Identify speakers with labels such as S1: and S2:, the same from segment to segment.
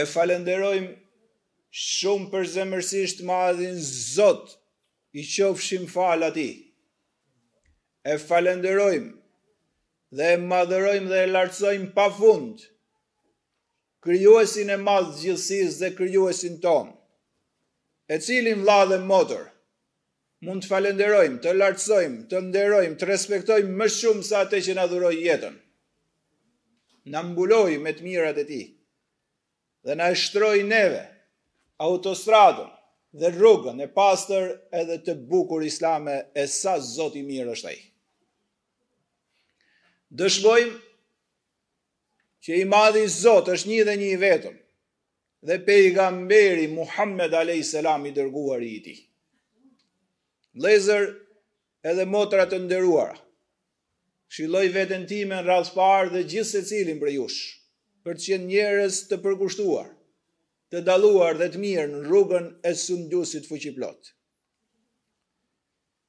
S1: E falënderojmë shumë përzemërsisht madhin Zot, i qofshim falë atij. E falënderojmë dhe e madhërojmë dhe e lartësojmë pa fund krijuesin e madh të gjithësisë dhe krijuesin tonë, e cilin vla dhe motër Mund të falënderojmë, të lartësojmë, të nderojmë, të respektojmë më shumë se atë që na dhuroi jetën. Na mbuloi me të mirat e tij dhe na e shtroi neve autostradën dhe rrugën e pastër edhe të bukur islame e sa zot i mirë është ai. Dëshmojmë që i madhi zot është një dhe një i vetëm, Dhe pejgamberi Muhammed alejhi selam i dërguari i tij. Vëllezër edhe motra të nderuara. Këshilloj veten time në radhë parë dhe gjithë secilin prej jush, për të qenë njerëz të përkushtuar, të dalluar dhe të mirë në rrugën e sundusit fuqiplot.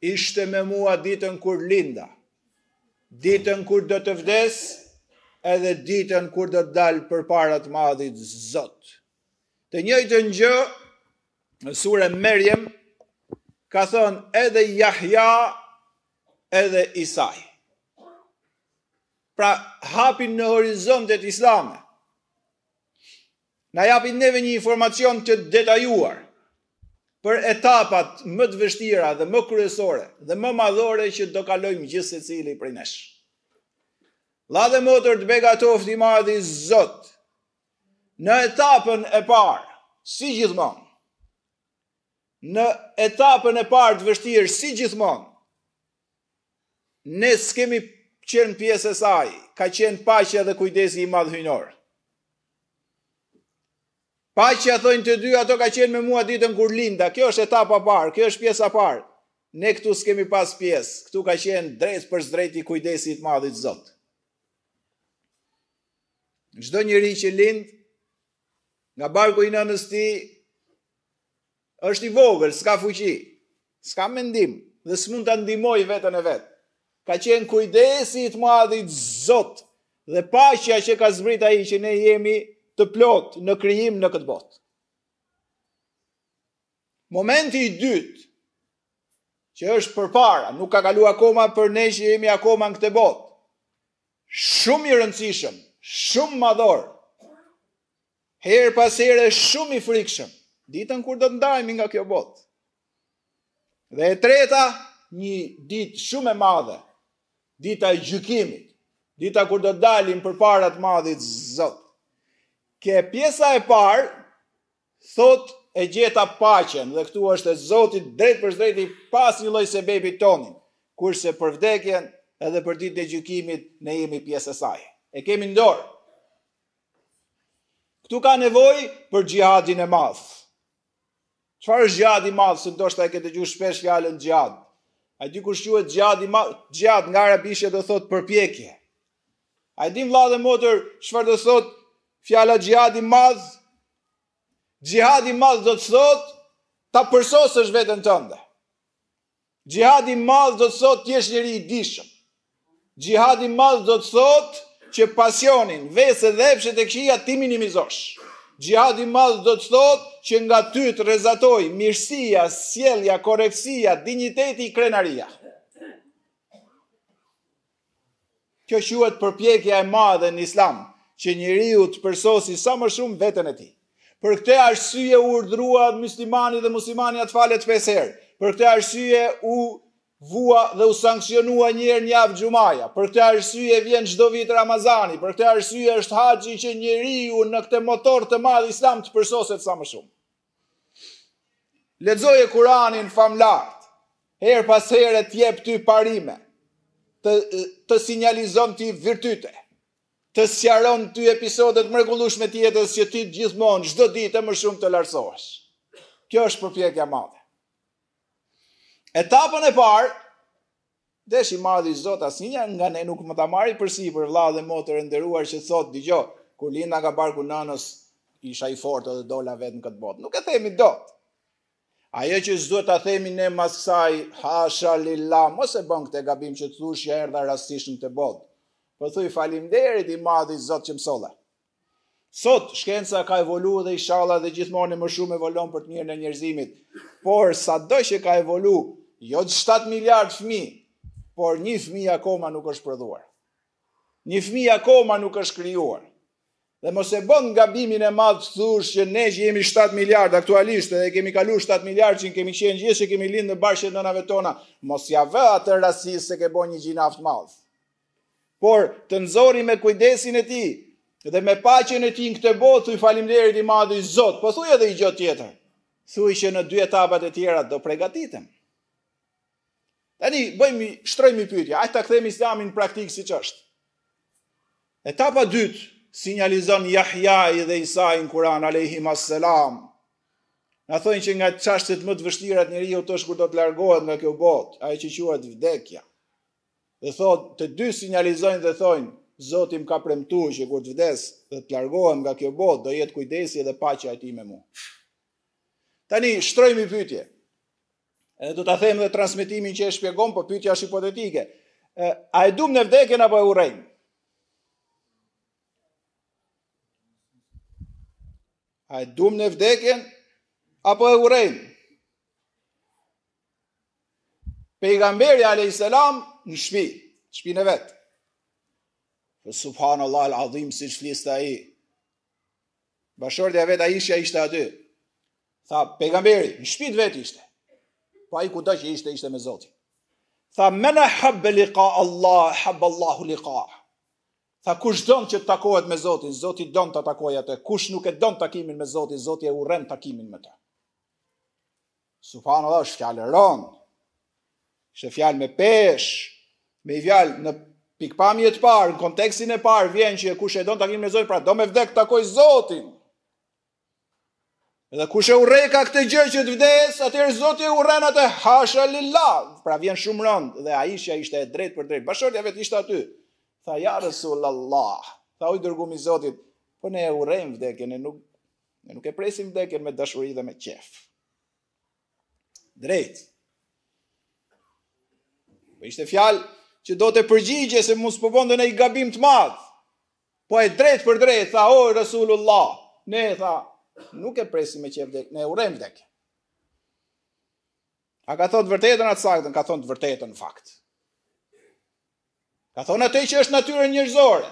S1: Ishte me mua ditën kur linda, ditën kur do të vdes edhe ditën kur do të dalë përpara të madhit Zot. Të njëjtën gjë në sure Merjem ka thënë edhe Jahja edhe Isai. Pra hapi në horizontet islame. Na japin neve një informacion të detajuar për etapat më të vështira dhe më kryesore dhe më madhore që do kalojmë gjithsecili prej nesh. Vlla dhe motër të begatoftë i madhi Zot. Në etapën e parë, si gjithmonë, në etapën e parë të vështirë si gjithmonë, Ne s'kemi qenë pjesë e saj, ka qenë paqja dhe kujdesi i madh hyjnor. Paqja thonë të dy ato ka qenë me mua ditën kur linda. Kjo është etapa e parë, kjo është pjesa e parë. Ne këtu s'kemi pas pjesë. Këtu ka qenë drejtpërsëdrejti kujdesi i të madhit Zot. Çdo njeri që lind nga barku i nënës tij Është i vogël, s'ka fuqi, s'ka mendim dhe s'mund ta ndihmojë veten e vet. Ka qenë kujdesi i të madhit Zot dhe paqja që ka zbrit ai që ne jemi të plot në krijim në këtë botë. Momenti i dytë që është përpara, nuk ka kalu akoma për ne që jemi akoma në këtë botë. Shumë i rëndësishëm, shumë madhor. Herë pas here shumë i frikshëm, ditën kur do të ndahemi nga kjo botë. Dhe e treta, një ditë shumë e madhe, dita e gjykimit, dita kur do të dalim përpara të madhit Zot. Ke pjesa e parë, thotë e gjeta paqen dhe këtu është e zotit drejtpërsëdrejti pa asnjë lloj sebebi tonin, kurse për vdekjen edhe për ditën e gjykimit ne jemi pjesë e saj. E kemi në dorë. Këtu ka nevojë për xhihadin e madh. Çfarë është xhihadi i madh? Se ndoshta e ke dëgjuar shpesh fjalën xhihad. A e di kush quhet xhihadi i madh? Xhihad nga arabishtja do thotë përpjekje. A e di vëlla dhe motër çfarë do thotë fjala xhihadi i madh? Xhihadi i madh do të thotë ta përsosësh veten tënde. Xhihad i madh do të thotë të jesh njeri i dijshëm. Xhihad i madh do të thotë që pasionin, veset dhe epshet e këqija t'i minimizosh. Xhihad i madh do të thotë që nga ty të rrezatojë mirësia, sjellja, korrektësia, dinjiteti, krenaria. Kjo quhet përpjekja e madhe në Islam, që njeriu të përsosë sa më shumë veten e tij. Për këtë arsye u urdhërua muslimani dhe muslimanja të falet pesë herë. Për këtë arsye u vua dhe u sanksionua një herë në javë xhumaja. Për këtë arsye vjen çdo vit Ramazani. Për këtë arsye është haxhi që njeriu në këtë motor të madh Islam të përsoset sa më shumë. Lexoje Kur'anin famëlartë, herë pas here të jep ty parime, të, të sinjalizon ty virtyte, të sqaron ty episode të mrekullueshme të jetës që ti gjithmonë, çdo ditë e më shumë të lartësohesh. Kjo është përpjekja e madhe. Etapën e parë, Deshi i madhi Zot asnjëri nga ne nuk mund ta marri përsipër vlla dhe motër e nderuar që thotë dëgjo kur linda nga barku i nënës isha i fortë dhe dola vetë në këtë botë nuk e themi dot ajo që s'duhet ta themi ne mas kësaj hasha lillah mos e bën këtë gabim që të thush që erdha rastisht në këtë botë po thuj faleminderit i madhi Zot që më solle Sot shkenca ka evolu dhe ishalla dhe gjithmonë më shumë evolon për të mirën e njerëzimit. Por sado që ka evolu, jo 7 miliard fëmijë, por një fëmijë akoma nuk është prodhuar. Një fëmijë akoma nuk është krijuar. Dhe mos e bën gabimin e madh të thuash që ne që jemi 7 miliard aktualisht dhe kemi kaluar 7 miliard që kemi qenë gjithë që kemi lindë në barqet e nënave tona, mos ja vë atë rastësisë se ke bërë një gjynah të madh. por të nxori me kujdesin e tij dhe me paqen e tij në këtë botë, thuj faleminderit i madhi Zot, po thuj edhe një gjë tjetër. Thuj që në dy etapat e tjera do pregatitem. Tani bëjmë, shtrojmë një pyetje, a ta kthejmë Islamin në praktikë siç është? Etapa e dytë sinjalizon Jahjai dhe Isai në Kur'an alayhim assalam. Na thonë që nga çështjet më të vështira të njeriut është kur do të largohet nga kjo botë, ajo që quhet vdekja. Dhe thotë, të dy sinjalizojnë dhe thonë, Zoti më ka premtu që kur të vdes dhe të largohem nga kjo botë, do jetë kujdesi dhe paqja e tij me mu. Tani shtrojmë pyetje. Edhe do ta them edhe transmetimin që e shpjegon, po pyetja është hipotetike. A e dum ne vdekjen apo e urrejmë? A e dum ne vdekjen apo e urrejmë? Pejgamberi alayhis salam në shtëpi, në shtëpinë e vet. Po subhanallahu alazim siç fliste ai. Bashkëshortja e vet Aisha ishte aty. Tha pejgamberi, në shtëpi të vet ishte. Po ai kudo që ishte ishte me Zotin. Tha men ahab liqa Allah ahab Allahu liqa. Tha kush don që të takohet me Zotin, Zoti don ta takojë atë. Kush nuk e don takimin me Zotin, Zoti e urren takimin me të. Subhanallah, është fjalë e rëndë. Është fjalë me peshë, me një fjalë në pikëpamje të parë, në kontekstin e parë vjen që kush e don takimin me Zotin, pra do me vdek takoj Zotin. Dhe kush e urreka këtë gjë që të vdes, atëherë Zoti e urren atë hasha lillah. Pra vjen shumë rëndë dhe Aisha ishte e drejtpërdrejtë. Bashkëshortja e vet ishte aty. Tha ja Resulullah. Tha o i dërgumi i Zotit, po ne e urrejmë vdekjen, ne nuk Ne nuk e presim vdekjen me dashuri dhe me qejf. Drejt. Po ishte fjalë që donte përgjigje se mos po bënte një gabim të madh. Po e drejtpërdrejtë tha o Resulullah. Ne tha nuk e presim me qejf vdekjen, ne urrejm vdekjen. A ka thonë të vërtetën atë saktën, ka thonë të vërtetën fakt. Ka thonë atë që është natyrë njerëzore.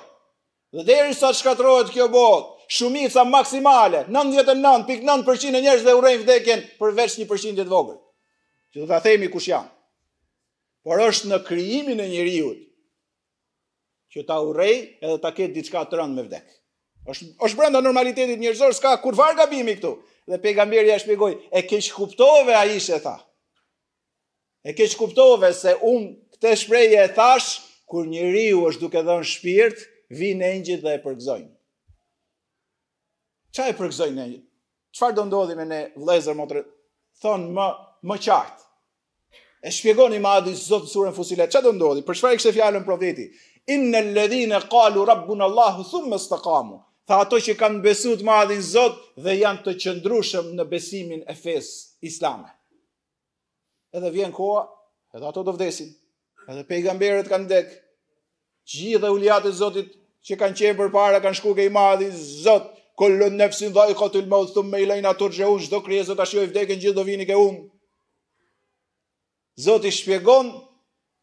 S1: Dhe derisa të shkatërrohet kjo botë, shumica maksimale, 99.9 përqind e njerëzve urrejnë vdekjen përveç një përqindje të vogël. Që do ta themi kush janë. Por është në krijimin e njeriut që ta urrej edhe ta ketë diçka të rëndë me vdek. Është është brenda normalitetit njerëzor, s'ka kurrfarë gabimi këtu. Dhe pejgamberi ia shpjegoi, e keqkuptove Aishe tha. E keqkuptove se unë këtë shprehje e thashë kur njeriu është duke dhënë shpirt, vijnë engjëjt dhe e përgëzojnë. Çfarë e përgëzojnë engjëjt? Çfarë do ndodhi me ne vëllezër motër? Thon më më qartë. E shpjegon i madhi Zot në surën Fusilet, çfarë do ndodhi? Për çfarë e kishte fjalën profeti? Innal ladhina qalu rabbuna Allahu thumma istaqamu. Tha ato që kanë besu të madhin Zot dhe janë të qëndrueshëm në besimin e fesë islame. Edhe vjen koha, edhe ato do vdesin. Edhe pejgamberët kanë vdek. Gjithë evliat e Zotit që kanë qenë përpara, kanë shku ke i madhi Zot, kullu nafsin dhaiqatul mawt thumma ilayna turja'un, çdo krijesë do ta shijojë vdekjen, gjithë do vini ke unë. Zoti shpjegon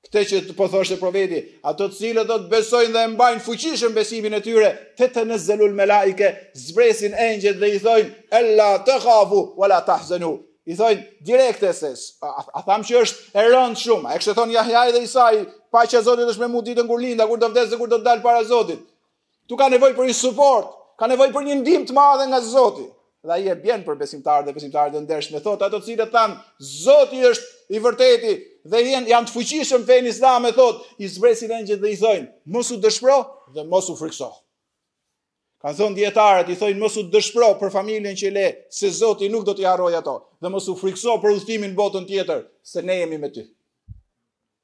S1: Këtë që po thoshte profeti, ato të cilët do të besojnë dhe e mbajnë fuqishëm besimin e tyre, tatanazzalul malaika, zbresin engjëjt dhe i thojnë, alla takhafu wa la tahzanu. I thojnë, direkt, e se, a, a thamë që është e rëndë shumë, e kështu e thonë Jahjai dhe Isai, paqja e Zotit është me mu ditën kur linda, kur do vdes dhe kur do të dalë para Zotit. Ktu ka nevojë për një suport, ka nevojë për një ndihmë të madhe nga Zoti. Dhe ai e bjen për besimtarët dhe besimtaret e ndershme, thotë ato të cilët thanë, Zoti është i vërteti dhe janë janë të fuqishëm në fenë islame, thotë, i zbresin engjëjt dhe i thonë, mos u dëshpro dhe mos u frikso. Kanë thonë dijetarët, i thonë mos u dëshpro për familjen që le, se Zoti nuk do t'i harrojë ato, dhe mos u frikso për udhëtimin botën tjetër, se ne jemi me ty.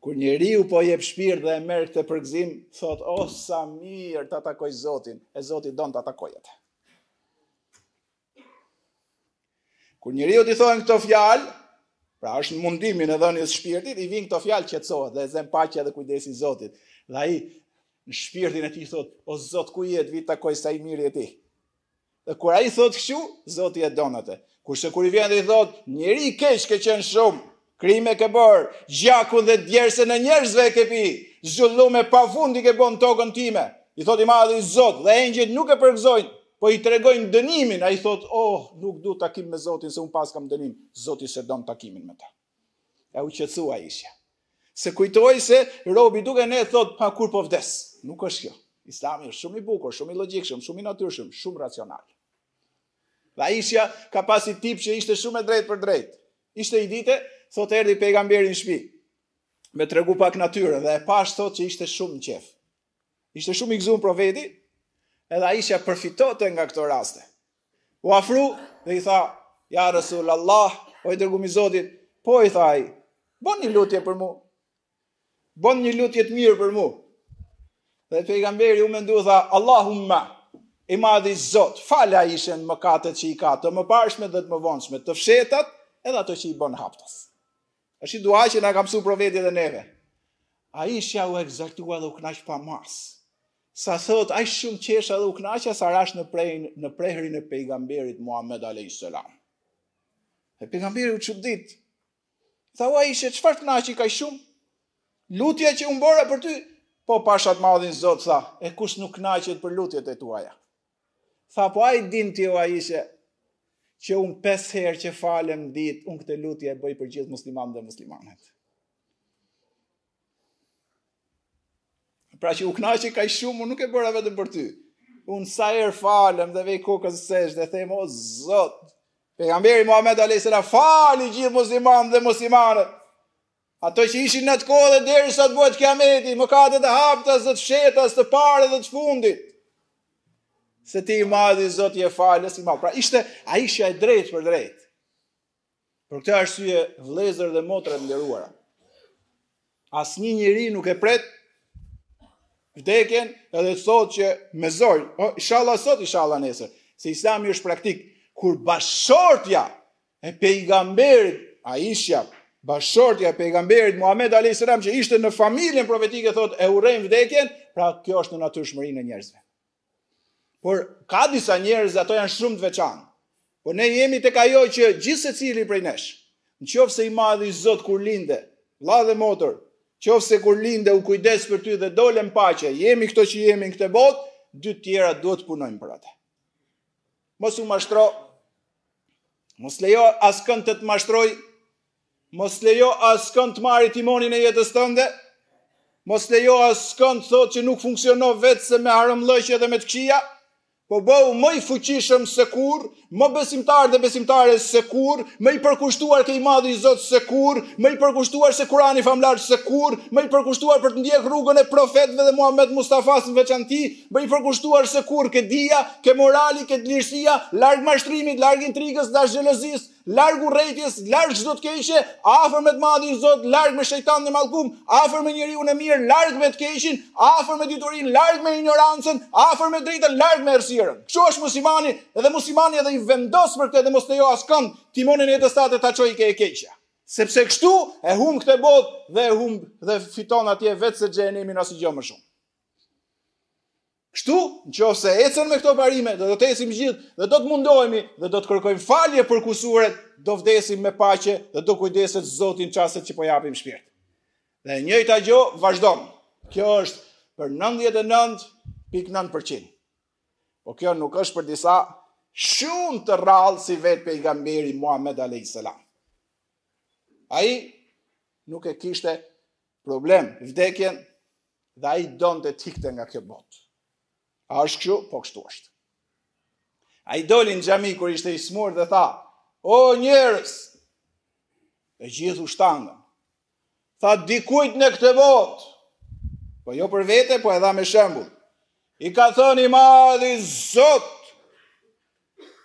S1: Kur njeriu po jep shpirt dhe e merr këtë përgëzim, thotë, "Oh, sa mirë ta takoj Zotin." E Zoti don ta takojë atë. Kur njeriut i thohen këto fjalë, pra është në mundimin e dhënies shpirtit, i vijnë këto fjalë qetësohet dhe e zën paqja dhe kujdesi i Zotit. Dhe ai në shpirtin e tij thotë, "O Zot, ku je të vi të takoj, sa i mirë je ti." Dhe kur ai thot kështu, Zoti e don atë. Kurse kur i vjen dhe i thot, njeri i keq ke qenë shumë, krime ke bërë, gjakun dhe djersën e njerëzve e ke pi, zullume pa fund i ke bon tokën time, i thot i madhi Zot dhe engjit nuk e përgzojnë, po i tregojnë dënimin, ai thot, oh, nuk du takim me Zotin se unë paskam dënim, Zoti s'e don takimin me ta. E u qetësu Aishja. Se kujtoi se robi duke ne thot pa kur po vdes. Nuk është kjo. Islami është shumë i bukur, shumë i logjikshëm, shumë i natyrshëm, shumë racional. Dhe Aishja ka pas i tip që ishte shumë e drejtpërdrejtë. Ishte i ditë, thot erdhi pejgamberi në shpi. Me tregu pak natyre dhe e pash thot që ishte shumë në qef. Ishte shumë i gzum profeti, edhe Aisha përfitonte nga këto raste. U afru dhe i tha, "Ja Rasul Allah, o i dërgumi i Zotit, po i tha ai, bon një lutje për mu. Bon një lutje të mirë për mua." Dhe pejgamberi u mendu tha, "Allahumma, i madhi Zot, fale Aishen, mëkatet që i ka të mëparshme dhe të mëvonshme, të fshehtat edhe ato që i bon haptas." Është dua që na ka mësu profeti dhe neve. Aishja u ekzaltua dhe u knaq pa mas. Sa thot, aq shumë qesha dhe u knaqja sa rash në, prejn, në prehrin e pejgamberit Muhammed a.s. E pejgamberi u çudit. Tha o Aishe, çfarë të knaqi kaq shumë? Lutja që unë bora për ty, po pasha t'madhin zot, tha, e kush nuk knaqet për lutjet e tuja. Tha po a i din ti o Aisha që unë pes herë që falem n'ditë, unë këtë lutje e bëj për gjithë musliman dhe muslimanet. Pra që u knaqe kaq shumë, unë nuk e bëra vetëm për ty. Unë sa herë falem dhe vej kokën n'shesh dhe them, o zot, pejgamberi Muhammed A.S. fali gjithë musliman dhe muslimanet. Ato që ishin në atë kohë dhe derisa të bëhet kiameti, mëkatet e haptas dhe të fshehtas të para dhe të fundit. Se ti i madhi Zot je falës i madh. Pra ishte Aishja e drejtpërdrejtë. Për këtë arsye vëllezër dhe motra të nderuara. Asnjë njeri nuk e pret vdekjen edhe të thotë që me zor, oh, inshallah sot, inshallah nesër, se Islami është praktik kur bashkëshortja e pejgamberit Aishja, bashkëshortja e pejgamberit Muhammed alayhis salam që ishte në familjen profetike thotë e urrejmë vdekjen, pra kjo është në natyrshmërinë e njerëzve. Por ka disa njerëz ato janë shumë të veçantë. Por ne jemi tek ajo që gjithë secili prej nesh, n'qoftë se i madhi Zot kur linde, vëlla dhe motër, n'qoftë se kur linde u kujdes për ty dhe dole në paqe, jemi këtu që jemi në këtë botë, dy të tjera duhet të punojmë për atë. Mos u mashtro Mos lejo askënd të të mashtrojë, mos lejo askënd të marrë timonin e jetës tënde, mos lejo askënd të të thotë që nuk funksionon veçse me haramllëqe dhe me të këqija, po bou mo i fuqishëm se kurrë, mo besimtar dhe besimtare se kurrë, mo i përkushtuar ke i madhi Zot se kurrë, mo i përkushtuar ke Kurani famëlartë se kurrë, më i përkushtuar për të ndjekë rrugën e profetëve dhe Muhammed Mustafas në veçanti, Më i përkushtuar se kurrë ke dija, ke morali, ke dlirësia, larg mashtrimit, larg intrigës, larg xhelozisë, larg urrejtjes, larg çdo të keqe, afër me të madhin Zot, larg me shejtanin e mallkum, afër me njeriun e mirë, larg me të keqin, afër me diturinë, larg me injorancën, afër me dritën, larg me errësirën. Ky është muslimani dhe muslimania dhe i vendosur për këtë dhe mos lejo askënd timonin e jetës sate ta çojë ke e keqja. Sepse kështu e humb këtë botë dhe e humb dhe fiton atje veçse xhehenemin, asgjë më shumë. Kështu, në qoftë se ecen me këto parime, dhe do të ecim gjithë, dhe do të mundohemi, dhe do të kërkojmë falje për kusuret, do vdesim me paqe, dhe do kujdeset Zoti në çastet që po japim shpirt. Dhe e njëjta gjo, vazhdojmë. Kjo është për 99.9%. Po kjo nuk është për disa shumë të rrallë si vetë pejgamberi Muhammed A.S. Ai nuk e kishte problem vdekjen dhe ai donte të ikte nga kjo botë. A është kështu? Po kështu është. Ai doli në xhami kur ishte i smur dhe tha: "O njerëz, e gjithë u shtangën. Tha dikujt në këtë botë, po jo për vete, po e dha me shembull. I ka thënë i madhi Zot,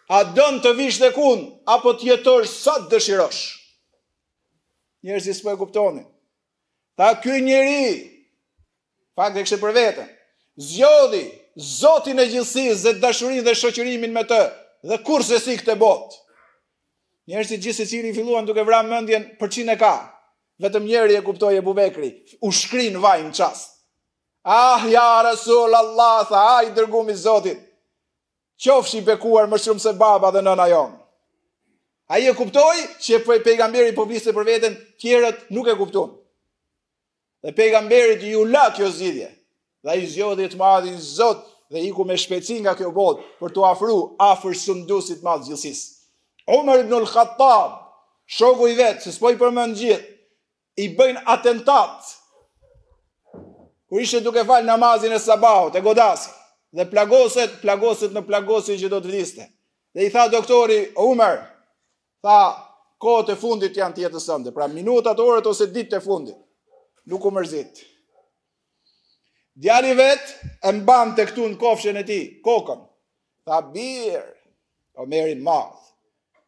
S1: a don të vish te unë apo të jetosh sa të dëshirosh?" Njerëzit s'po e kuptonin. Tha ky njeri, në fakt e kishte për veten, zgjodhi Zotin e gjithësisë dhe dashurinë dhe shoqërimin me të, dhe kurrsesi këtë botë. Njerëzit gjithë secili filluan duke vra mendjen për çin e ka, vetëm njëri e kuptoi, Ebu Bekri, u shkri në vaj në çast. Ah, ja Resulallah, tha, o i dërgumi i Zotit, Qofsh i bekuar më shumë se baba dhe nëna jonë. Ai e kuptoi që pejgamberi po fliste për veten, tjerët nuk e kuptuan. Dhe pejgamberit iu la kjo zgjidhje. Dhe ai zgjodhi të madhin Zot dhe iku me shpejtësi nga kjo botë për t'u afru afër sunduesit të madh të gjithësisë. Umar ibn el-Hatab, shoku i vet, se s'po i përmend gjithë, i bëjnë atentat, kur ishte duke falë namazin e sabahut, e godasin, dhe plagoset, plagoset në plagosjen që do të vdiste. Dhe i tha doktori Umer, tha, kohët e fundit janë t'jetës tënde, pra minutat, orët ose ditët e fundit, nuk u mërzit. Djali i vet e mbante këtu në kofshën e tij, kokën, tha bir, o po Omeri i madh,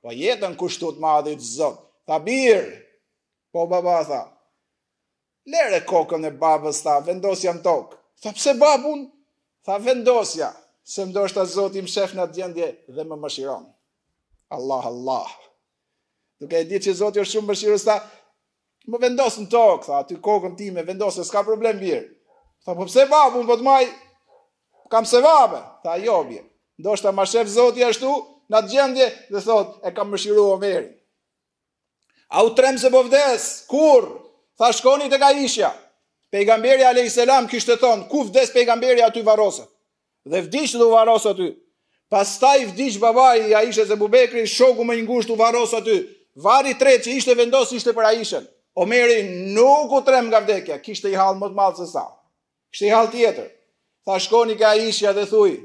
S1: po jetën kushtu të madhit Zot, tha bir, Po baba tha. Lëre kokën e babës tha, vendosja në tokë. Tha pse babë unë? Tha vendosja, se ndoshta Zoti më shef në atë gjendje dhe më mëshiron. Allah Allah. Duke e ditë që Zoti është shumë mëshirues, tha, më vendos në tokë, tha, aty kokën ti ma vendos, s'ka problem bir. Tha, po pse babë, unë po të maj, kam sevape, tha, jo bir. Ndoshta më shef Zoti ashtu, në atë gjendje, dhe thotë, e kam mëshiru Omerin. A u tremb se po vdes? Kurrë! Tha shkoni tek Aishja. Pejgamberi alejhi selam kishte thënë, ku vdes pejgamberi aty varroset. Dhe vdiq dhe u varros aty. Pastaj vdiq babai i Aishës Ebubekri, shoku më i ngushtë u varros aty. Varri i tretë që ishte vendos ishte për Aishën. Omeri nuk u tremb nga vdekja, kishte një hall më të madh se sa. Kishte një hall tjetër. Tha shkoni ke Aishja dhe thuj,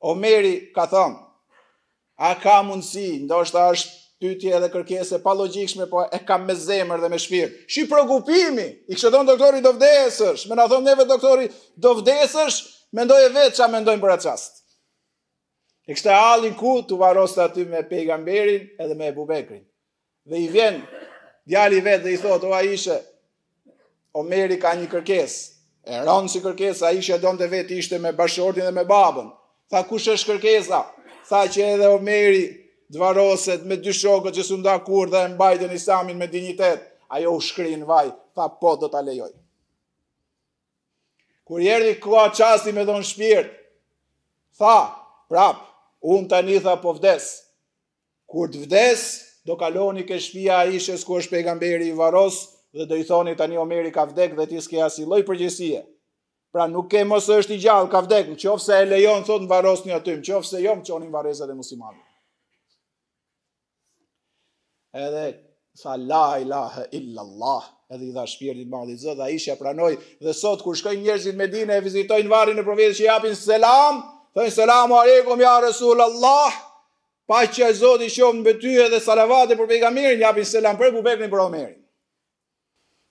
S1: Omeri ka thënë, A ka mundësi, ndoshta është pyetje edhe kërkesë e palogjikshme, po e kam me zemër dhe me shpirt. Shih preokupimi! I kishte thënë doktori do vdesësh, me na thonë neve doktori do vdesësh, mendoje vetë ça mendojnë për atë çast. E kishte hallin ku tu varroste aty me pejgamberin edhe me Ebubekrin. Dhe i vjen djali vetë dhe i thotë, o Aishe, Omeri ka një kërkesë, e rëndë si kërkesë, Aishja donte vetë ishte me bashkëshortin dhe me babën. Tha, kush është kërkesa? Tha që edhe Omeri të varroset me dy shokët që s'u nda kurrë dhe e mbajtën islamin me dignitet, ajo u shkri në vaj, tha po do ta lejoj. Kur i erdhi koha çasti me dhonë shpirt, tha, prap, unë tani tha po vdes, Kur të vdes, do kaloni ke shpia e Aishës ku është pejgamberi i varros dhe do i thoni tani Omeri ka vdek dhe ti s'ke asnjë lloj përgjegjësie. Pra nuk ke mos është i gjallë, ka vdek, në qoftë se e lejon thot më varrosni aty, në qoftë se jo më çoni në varrezat e muslimanëve. Edhe tha la ilaha illa Allah, edhe i dha shpirtin madhit Zot dhe Aisha pranoi dhe sot kur shkojnë njerëzit në Medinë e vizitojnë varrin e profetit i japin selam, thonë selamu alejkum ja Resulullah, Paqja e Zotit qoftë mbi ty edhe salavate për pejgamberin, japin selam për Abu Bekrin për Omerin.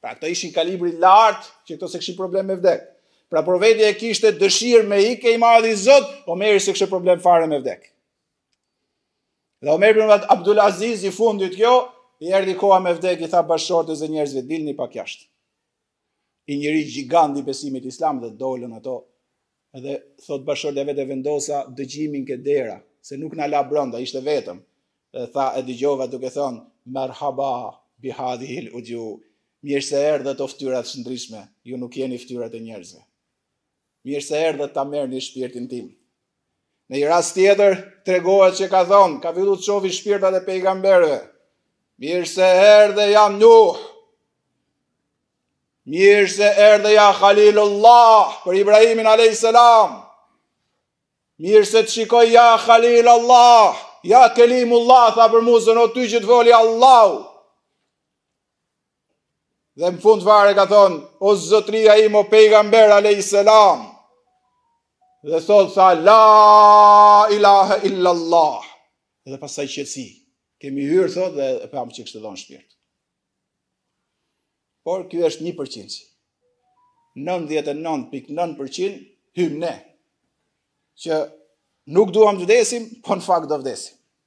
S1: Pra këto ishin kalibri i lartë që këto s'e kishin problem me vdek. Pra profeti e kishte dëshirë me ikë ke i madhi Zot, Omeri s'e kishte problem fare me vdek. Dhe Omer ibn Abdul Aziz i fundit kjo, i erdhi koha me vdek i tha bashkëshortës dhe njerëzve dilni pak jashtë. një njeri gjigant i besimit islam dhe dolën ato dhe thot bashkëshortja e vet vendosa dëgjimin ke dera se nuk na la brenda ishte vetëm dhe tha e dëgjova duke thënë merhaba bi hadhihi al-wujuh mirë se erdhët o fytyra të shndritshme ju nuk jeni fytyrat e njerëzve Mirë se erdhët ta merrni shpirtin tim. Në një rast tjetër tregohet që ka thonë, ka filluar të shohi shpirtat e pejgamberëve. Mirë se erdhe ja Nuh. Mirë se erdhe ja Khalilullah për Ibrahimin alayhis salam. Mirë se të shikoj ja Khalilullah, ja Kelimullah tha për Musain o ty që të foli Allahu. Dhe në fund fare ka thonë, o zotëria im o pejgamber a.s. Dhe thotë tha la ilahe illallah. Dhe pastaj qetësi, kemi hyrë thotë dhe e pamë që kishte dhonë shpirt. Por kjo është një përqindësh. 99.9% hymë ne që nuk duam të vdesim, po në fakt do vdesim.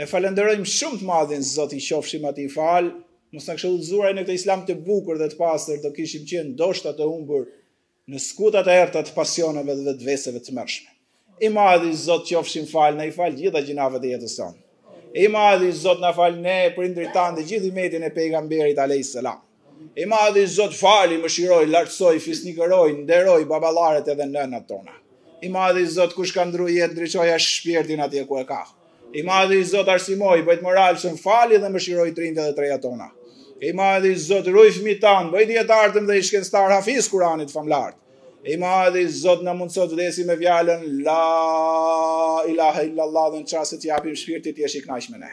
S1: E falenderojmë shumë të madhin Zot i qofshim atij fal, mos na kishë udhëzuar në këtë islam të bukur dhe të pastër do ishim qenë ndoshta të humbur në skutat e errëta të pasioneve dhe të veseve të tmerrshme. I madhi Zot të qofshim fal, na i fal gjitha gjynahet e jetës sonë. I madhi Zot na fal ne, prindërit tanë dhe gjithë umetin e pejgamberit alejhi selam. I madhi Zot fali, mëshiroji, lartësoji, fisnikëroji, nderoji baballarët edhe nënat tona. I madhi Zot kush ka ndru jetë, ndriçoja shpirtin atje ku e ka. I madhi Zot arsimoji, bëji të moralshëm, fali dhe mëshiroji të rinjtë dhe të rejat tona. I madhi Zot ruji fëmijët tanë, bëji dijetarë edhe shkencëtarë hafizë të Kuranit famlart. I madhi Zot na mundëso të vdesim me fjalën la ilaha illallah dhe në çast sa të japim shpirt të jesh i kënaqur me ne.